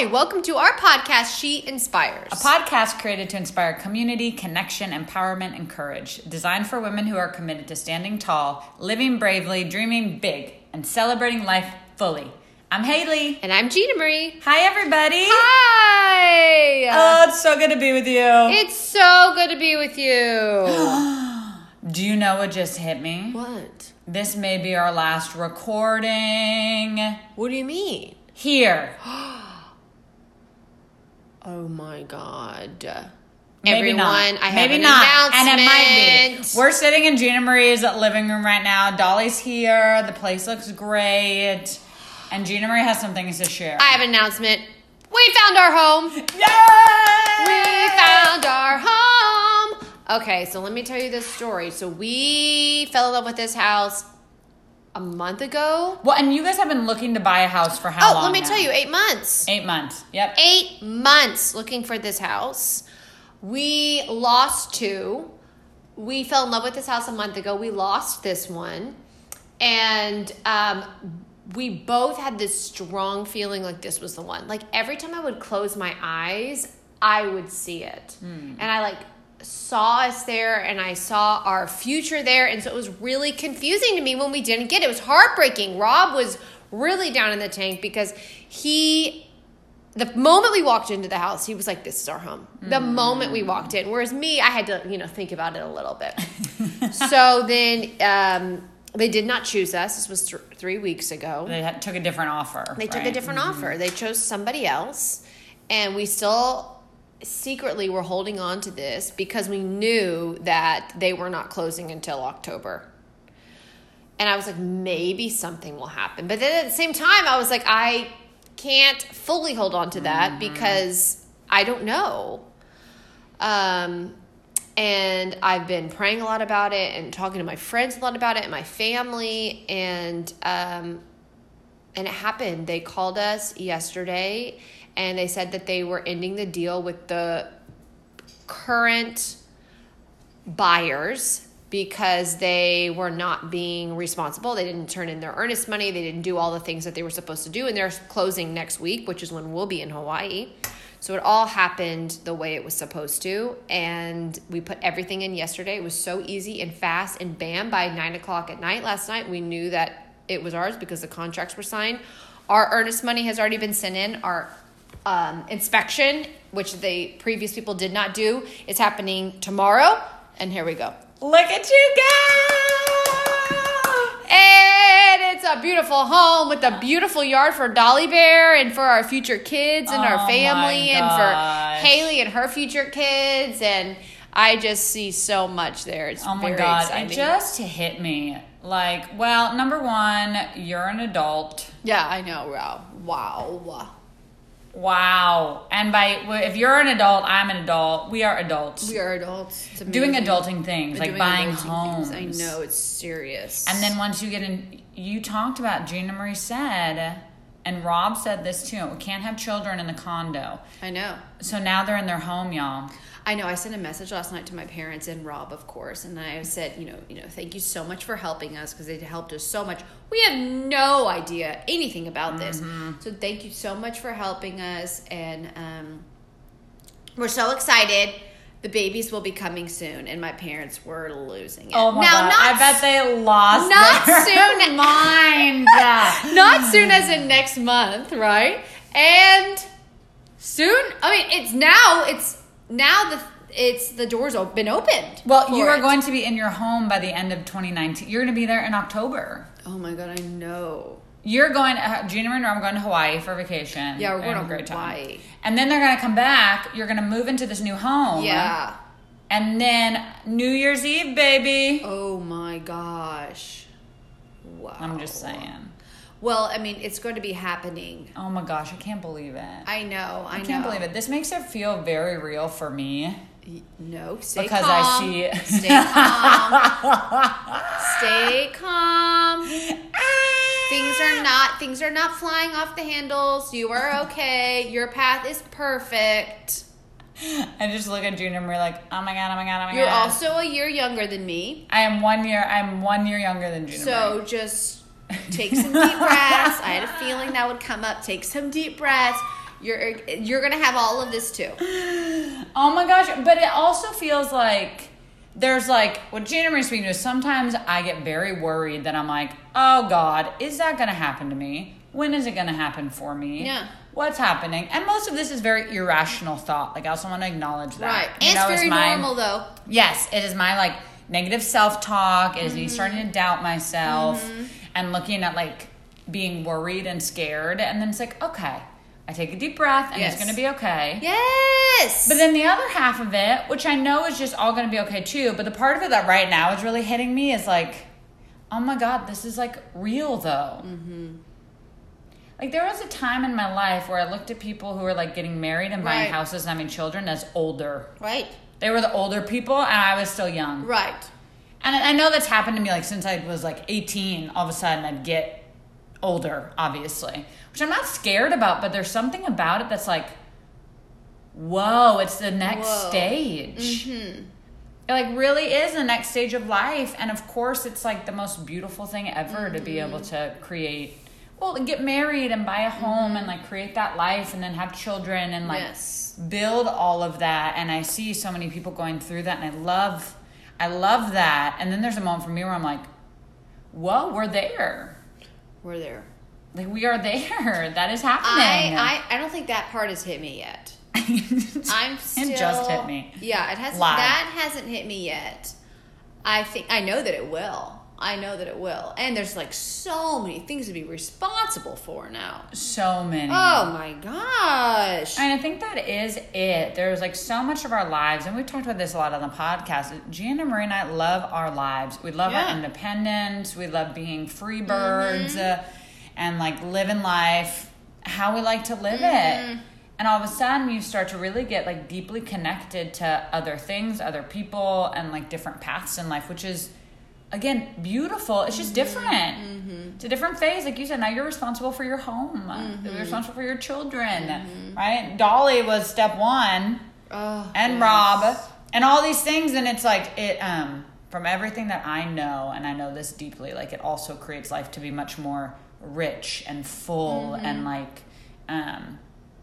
Hi, welcome to our podcast, She Inspires. A podcast created to inspire community, connection, empowerment, and courage. Designed for women who are committed to standing tall, living bravely, dreaming big, and celebrating life fully. I'm Haley. and I'm Gina Marie. Hi, everybody. Hi! Oh, it's so good to be with you. it's so good to be with you. Do you know what just hit me? what? This may be our last recording What do you mean? here. Oh my god. Maybe Everyone, not. I have Maybe an not. And it might be. We're sitting in Gina Marie's living room right now. Dolly's here. The place looks great. And Gina Marie has some things to share. I have an announcement. We found our home. Yay! We found our home. Okay, so let me tell you this story. So we fell in love with this house a month ago. Well, and you guys have been looking to buy a house for how Oh, long? let me now? tell you, eight months. Eight months. Yep. Eight months looking for this house. We lost two. We fell in love with this house a month ago. We lost this one. And um, we both had this strong feeling like this was the one. Like every time I would close my eyes, I would see it. And I like saw us there and I saw our future there. And so it was really confusing to me when we didn't get it. It was heartbreaking. Rob was really down in the tank because he the moment we walked into the house, he was like, "This is our home." The moment we walked in, whereas me, I had to, you know, think about it a little bit. so then um, they did not choose us. This was th- three weeks ago. They had, took a different offer. They took a right? different offer. They chose somebody else, and we still secretly we were holding on to this because we knew that they were not closing until October. And I was like, maybe something will happen. But then at the same time, I was like, I can't fully hold on to that because I don't know. Um, and I've been praying a lot about it and talking to my friends a lot about it and my family. And um, and it happened. They called us yesterday and they said that they were ending the deal with the current buyers because they were not being responsible. They didn't turn in their earnest money. They didn't do all the things that they were supposed to do. And they're closing next week, which is when we'll be in Hawaii. So it all happened the way it was supposed to. And we put everything in yesterday. It was so easy and fast. And bam, by nine o'clock at night last night, we knew that it was ours because the contracts were signed. Our earnest money has already been sent in. Our um, inspection, which the previous people did not do, is happening tomorrow. And here we go. Look at you go! And it's a beautiful home with a beautiful yard for Dolly Bear and for our future kids and Oh our family and for Haley and her future kids. And I just see so much there. It's Oh my god, exciting. it just hit me. Like, well, number one, you're an adult. yeah, I know. Wow. Wow. Wow. And by if you're an adult, I'm an adult. We are adults. We are adults. Doing adulting things, like buying homes. things. I know it's serious. And then once you get in, you talked about Gina Marie said, and Rob said this too. We can't have children in the condo. I know. So now they're in their home, y'all. I know. I sent a message last night to my parents and Rob, of course, and I said, you know, you know, thank you so much for helping us because they helped us so much. We have no idea anything about this, so thank you so much for helping us, and um, we're so excited. The babies will be coming soon, and my parents were losing it. Oh my now, god! Not I bet they lost not soon. mind. not soon as in next month, right? And soon. I mean, it's now. It's now the it's the doors have been opened. Well, you are it. going to be in your home by the end of 2019. You're going to be there in October. Oh my god, I know. You're going. Uh, Gina and I are going to Hawaii for vacation. Yeah, we're going a to great time. Hawaii. And then they're going to come back. You're going to move into this new home. Yeah. And then New Year's Eve, baby. Oh my gosh. Wow. I'm just saying. Well, I mean, it's going to be happening. Oh my gosh, I can't believe it. I know. I, I can't know. believe it. This makes it feel very real for me. No, stay Because I calm. see- Stay calm. stay calm. Things are not things are not flying off the handles. You are okay. Your path is perfect. I just look at June and we're like, oh my god, oh my god, oh my god. You're also a year younger than me. I am one year. I'm one year younger than June. So just take some deep breaths. I had a feeling that would come up. Take some deep breaths. You're you're gonna have all of this too. Oh my gosh, but it also feels like there's like what Gina Marie speaking to is sometimes I get very worried that I'm like, oh God, is that gonna happen to me? When is it gonna happen for me? Yeah. What's happening? And most of this is very irrational thought. Like I also want to acknowledge that. Right. You And know, it's very my- normal though. Yes, it is my like negative self talk. It is Mm-hmm. me starting to doubt myself and looking at like being worried and scared. And then it's like, okay, I take a deep breath and Yes. it's gonna be okay. Yes. But then the other half of it, which I know is just all gonna be okay too, but the part of it that right now is really hitting me is like, oh my god, this is like real though. Mm-hmm. Like there was a time in my life where I looked at people who were like getting married and buying Right. houses and having children as older. right. They were the older people and I was still young. Right. And I I know that's happened to me like since I was like 18, all of a sudden I'd get older, obviously. Which I'm not scared about, but there's something about it that's like, whoa, it's the next Whoa. stage. Mm-hmm. It like really is the next stage of life. And of course it's like the most beautiful thing ever to be able mm-hmm. to create well, get married and buy a home and like create that life and then have children and like Yes. build all of that and i see so many people going through that and i love i love that and then there's a moment for me where i'm like whoa we're there We're there. like we are there that is happening I, I I don't think that part has hit me yet. I'm still it just hit me Yeah, it hasn't that hasn't hit me yet. I think I know that it will. I know that it will. And there's like so many things to be responsible for now. so many Oh my gosh. And I think that is it. There's like so much of our lives, and we've talked about this a lot on the podcast. Gina Marie and I love our lives. We love Yeah. our independence. We love being free birds uh, and like living life how we like to live it. And all of a sudden, you start to really get like deeply connected to other things, other people, and like different paths in life, which is again beautiful. It's just different. It's a different phase, like you said. Now you're responsible for your home. You're responsible for your children, right? Dolly was step one, oh, and yes. Rob, and all these things, and it's like it. Um, from everything that I know, and I know this deeply, like it also creates life to be much more rich and full, and like. Um,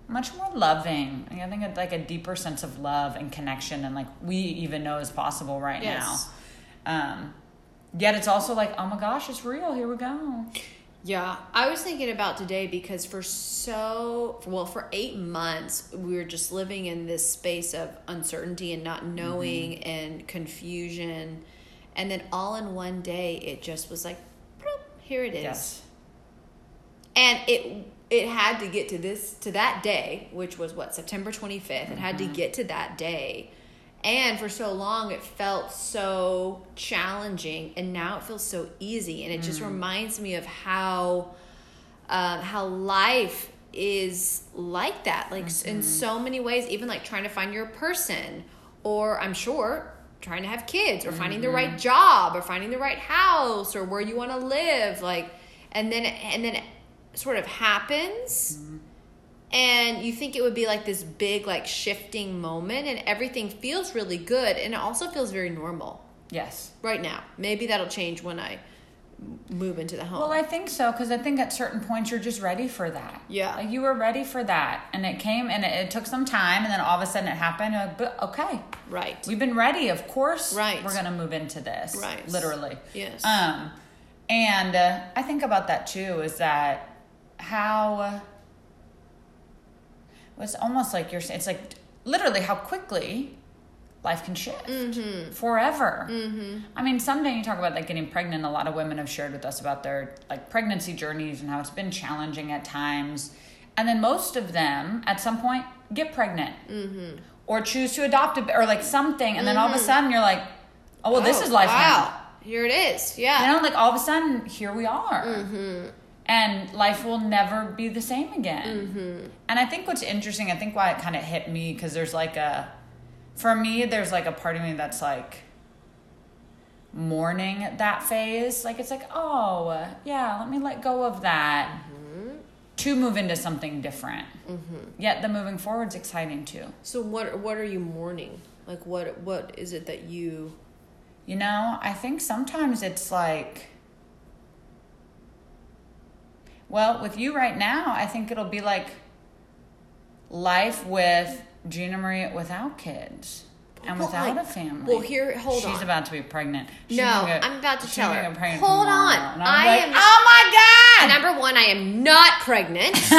much more loving. I think it's like a deeper sense of love and connection, and like we even know is possible right Yes. now. Um, yet it's also like, oh my gosh, it's real. Here we go. Yeah, I was thinking about today because for so well for 8 months we were just living in this space of uncertainty and not mm-hmm. knowing and confusion and then all in one day it just was like here it is. Yes. And it it had to get to this to that day, which was what September 25th. It had to mm-hmm. get to that day. And for so long it felt so challenging and now it feels so easy and it just mm. reminds me of how um, how life is like that like s in mm-hmm. so many ways even like trying to find your person or i'm sure trying to have kids or finding the right mm-hmm. job or finding the right house or where you want to live like and then and then it sort of happens mm-hmm. And you think it would be like this big like shifting moment and everything feels really good and it also feels very normal Yes. right now maybe that'll change when i move into the home Well, I think so because I think at certain points you're just ready for that. Yeah. Like you were ready for that, and it came, and it, it took some time, and then all of a sudden it happened. Like, okay, right we've been ready. Of course, Right. We're gonna move into this, Right. Literally, Yes. Um, and uh, I think about that too. Is that how? It's almost like you're. It's like literally how quickly life can shift Mm-hmm. forever. I mean, someday you talk about like getting pregnant. A lot of women have shared with us about their like pregnancy journeys and how it's been challenging at times. And then most of them, at some point, get pregnant Mm-hmm. or choose to adopt a or like something, and then all of a sudden you're like, oh well, this Oh, is life wow now. here it is yeah You know, like all of a sudden, here we are. Mm-hmm. And life will never be the same again. Mm-hmm. And I think what's interesting, I think why it kind of hit me, because there's like a, for me, there's like a part of me that's like mourning that phase. Like it's like, oh, yeah, let me let go of that Mm-hmm. to move into something different. Yet the moving forward's exciting too. So what what are you mourning? Like what what is it that you You know, I think sometimes it's like, well, with you right now, I think it'll be like life with Gina Marie without kids and Well, without like- a family. well, here- hold she's on. about to be pregnant. She's No, I'm about to tell her. pregnant Hold tomorrow. on. I'm like, am- oh my god! Number one, I am not pregnant.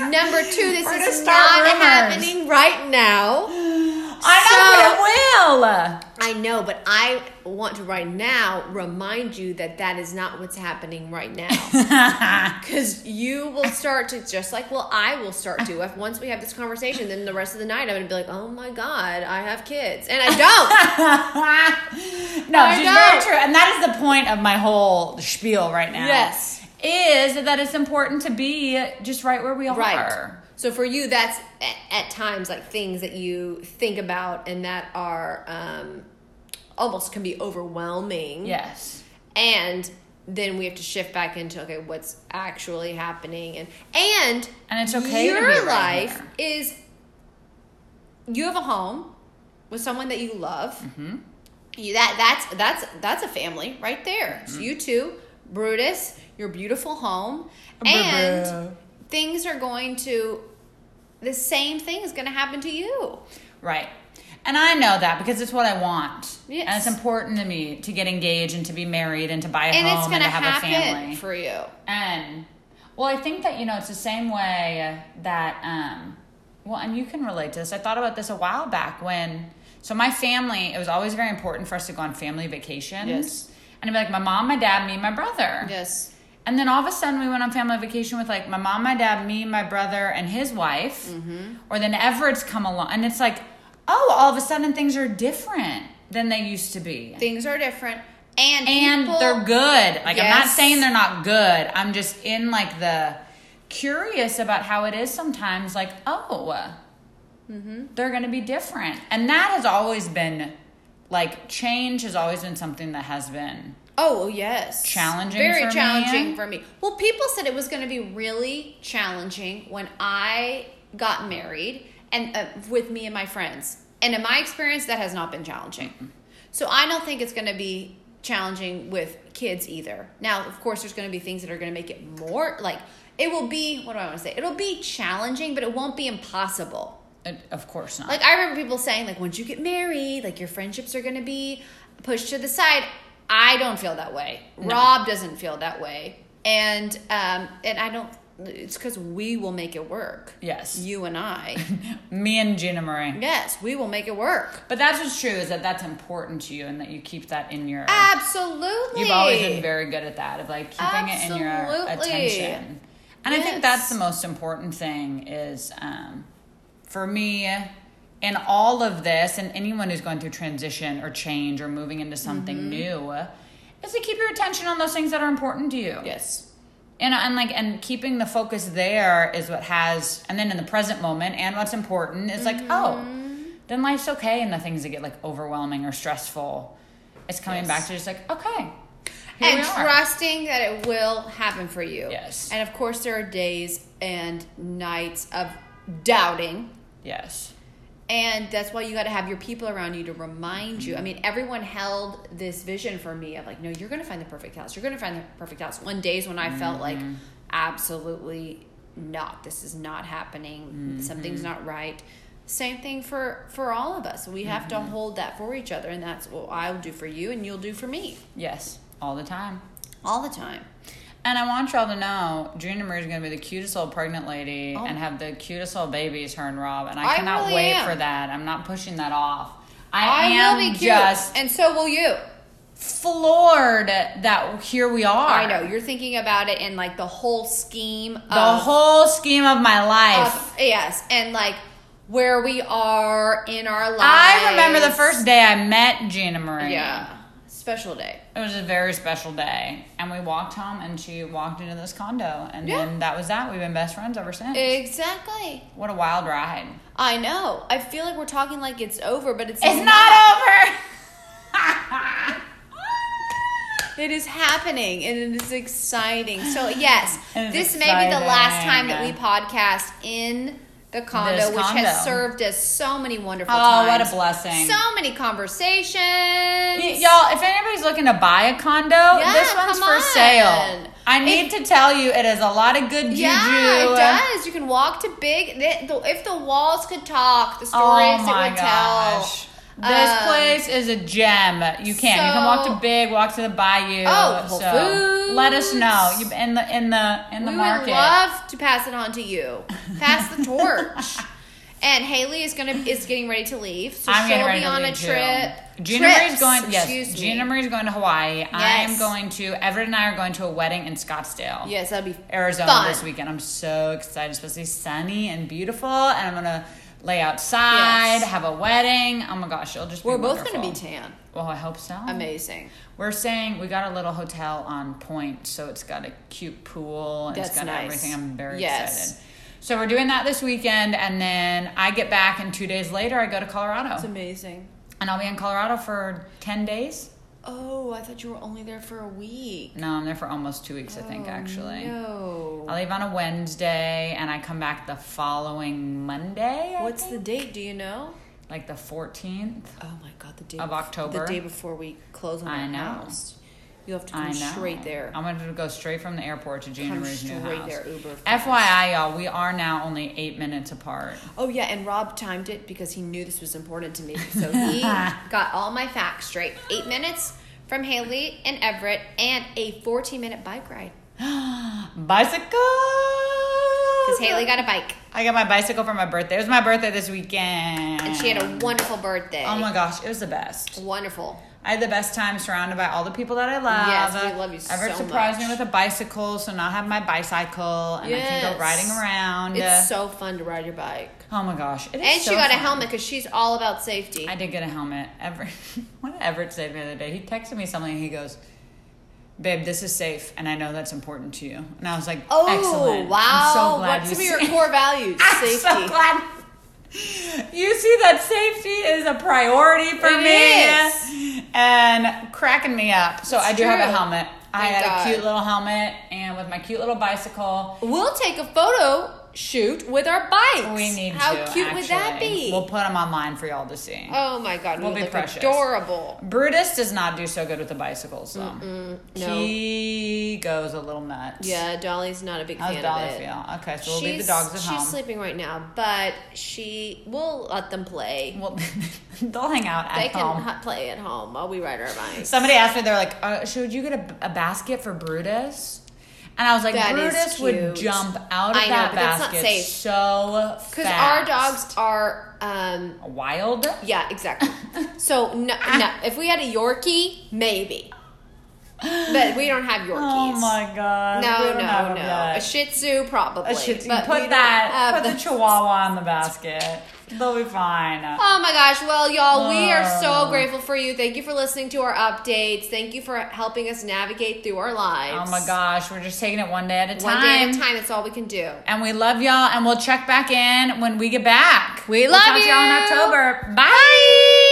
Number two, this We're is not rumors. happening right now. I know, it will. I know, but I want to right now remind you that that is not what's happening right now. Because you will start to, just like, well, I will start to. If once we have this conversation, then the rest of the night I'm going to be like, oh my God, I have kids. And I don't. no, I she's know. very true, and that is the point of my whole spiel right now. Yes. is that it's important to be just right where we all are. So for you, that's at, at times like things that you think about and that are um, almost can be overwhelming. Yes. and then we have to shift back into okay what's actually happening and and And it's okay your life is you have a home with someone that you love Mm-hmm. you, that that's that's that's a family right there Mm-hmm. so you two brutus your beautiful home and bruh. things are going to the same thing is going to happen to you Right. And I know that because it's what I want. Yes. And it's important to me to get engaged and to be married and to buy a and home and to have a family. for you And well, I think that you know it's the same way that um well, and you can relate to this. I thought about this a while back when so my family, it was always very important for us to go on family vacations. Yes. And I'd be like my mom, my dad, me, my brother. yes And then all of a sudden, we went on family vacation with like my mom, my dad, me, my brother, and his wife. Mm-hmm. Or then Everett's come along, and it's like, oh, all of a sudden things are different than they used to be, things are different and and people- they're good. Like I'm not saying they're not good. I'm just in like the curious about how it is sometimes. Like, oh, Mm-hmm. they're going to be different, and that has always been like change has always been something that has been Oh yes, Challenging Very for me? challenging for me. Well, people said it was going to be really challenging when I got married and uh, with me and my friends. And in my experience, that has not been challenging. So I don't think it's going to be challenging with kids either. Now, of course, there's going to be things that are going to make it more like it will be. What do I want to say? It'll be challenging, but it won't be impossible. Of course not. Like I remember people saying, like once you get married, like your friendships are gonna be pushed to the side. I don't feel that way. Rob doesn't feel that way, and um, and I don't. It's because we will make it work. Yes. you and I. Me and Gina Marie. yes, we will make it work. But that's what's true is that that's important to you and that you keep that in your. Absolutely. You've always been very good at that of like keeping it in your Absolutely. attention. And I think that's the most important thing is um, for me in all of this and anyone who's going through transition or change or moving into something Mm-hmm. new is to keep your attention on those things that are important to you. Yes. And and like and keeping the focus there is what has and then in the present moment and what's important is like oh Mm-hmm. then life's okay and the things that get like overwhelming or stressful it's coming Yes. back to just like okay and trusting that it will happen for you. Yes. And of course, there are days and nights of doubting. yes And that's why you got to have your people around you to remind you. I mean, everyone held this vision for me of like, no, you're going to find the perfect house. You're going to find the perfect house. One days when I felt like mm-hmm. absolutely not. This is not happening. Mm-hmm. Something's not right. Same thing for for all of us. We have to mm-hmm. hold that for each other, and that's what I'll do for you, and you'll do for me yes all the time all the time. And i want y'all to know Gina Marie is going to be the cutest little pregnant lady Oh. and have the cutest little babies her and rob and i, I cannot really wait am. for that i'm not pushing that off i, I am will be cute, just and so will you. floored that here we are I know you're thinking about it in like the whole scheme. the of, whole scheme of my life of- yes, and like where we are in our lives. I remember the first day I met Gina Marie. Yeah, special day. It was a very special day. And we walked home and she walked into this condo. And Yeah. then that was that. We've been best friends ever since. Exactly. what a wild ride. I know. I feel like we're talking like it's over, but it's It's not over. It is happening and it is exciting. So yes, this may be the last time that we podcast in the condo, This which condo. has served us so many wonderful Oh, times. what a blessing. So many conversations. Y- Y'all, if anybody's looking to buy a condo, Yeah, this one's for on. sale. I need to tell you, it is a lot of good juju. Yeah, it does. You can walk to big. If the walls could talk, the Oh stories it would gosh. tell. This Um, place is a gem. You can. you can walk to Big, walk to the Bayou. Oh, Whole so Foods. let us know. You in the in the in the we market. would love to pass it on to you. Pass the torch. and Haley is gonna is getting ready to leave, so I'm she'll be on a too. trip. Gina Marie's Trips, going. Yes. Gina Marie's going to Hawaii. I'm going to. Everett and I are going to a wedding in Scottsdale. Yes, that'd be Arizona fun. this weekend. I'm so excited. It's supposed to be sunny and beautiful, and I'm gonna lay outside, Yes. have a wedding. Oh my gosh, it'll just be We're both gonna be tan. Well, I hope so. Amazing. We're saying we got a little hotel on point, so it's got a cute pool and it's That's got nice. everything. I'm very Yes. excited. So we're doing that this weekend, and then I get back, and two days later I go to Colorado. It's amazing. and I'll be in Colorado for ten days. Oh, I thought you were only there for a week. No, I'm there for almost two weeks, I think, Oh, actually. No. I leave on a Wednesday, and I come back the following Monday. I What's the date? Do you know? like the 14th? Oh my god, the day Of bef- October? The day before we close on I know. house. You have to I come straight there. I'm going to go straight from the airport to Gina Come Marie's new house. there, Uber. FYI, y'all, we are now only eight minutes apart. Oh yeah, and Rob timed it because he knew this was important to me. So he got all my facts straight. Eight minutes from Haley and Everett, and a 14 minute bike ride. Bicycle! Because Haley got a bike, I got my bicycle for my birthday. It was my birthday this weekend. and she had a wonderful birthday. Oh my gosh, it was the best. Wonderful. I had the best time surrounded by all the people that I love. Yes, we love you Everett so surprised much. me with a bicycle, so now I have my bicycle and I can go riding around. It's so fun to ride your bike. oh my gosh, it is And so she got a helmet because she's all about safety. I did get a helmet. Everett, what did Everett say the other day? He texted me something. and He goes, "Babe, this is safe, and I know that's important to you." And I was like, oh excellent. wow! I'm so glad What's some of your core values? I'm safety. so glad. You see that safety is a priority for It me, is. and cracking me up. So It's I do have a true. helmet. I Thank had God. a cute little helmet, and with my cute little bicycle. We'll take a photo shoot with our bikes. We need How to. cute would that be? We'll put them online for y'all to see. oh my god, We'll we be precious. adorable. Brutus does not do so good with the bicycles, though. no. He goes a little nuts. Yeah, Dolly's not a big How's fan Dolly of it. feel? Okay, so we'll she's, leave the dogs at she's home. She's sleeping right now, but she we'll let them play. Well, they'll hang out at they can home. ha- play at home while we ride our bikes. Somebody asked me, they're like, uh, "Should you get a, a basket for Brutus?" And I was like, That "Brutus would jump out of know, that but that's not basket so Because our dogs are, um, wild. yeah, exactly. so no, no, if we had a Yorkie, maybe, but we don't have Yorkies. Oh my god! No, no, no. A Shih Tzu, probably. A Shih Tzu. Put that. Put the them. Chihuahua in the basket. They'll be fine. Oh my gosh. Well, y'all, we are so Oh. grateful for you. Thank you for listening to our updates. Thank you for helping us navigate through our lives. Oh my gosh, we're just taking it one day at a time. One day at a time, that's all we can do. And we love y'all, and we'll check back in when we get back. We We'll love talk to y'all in you. October. Bye.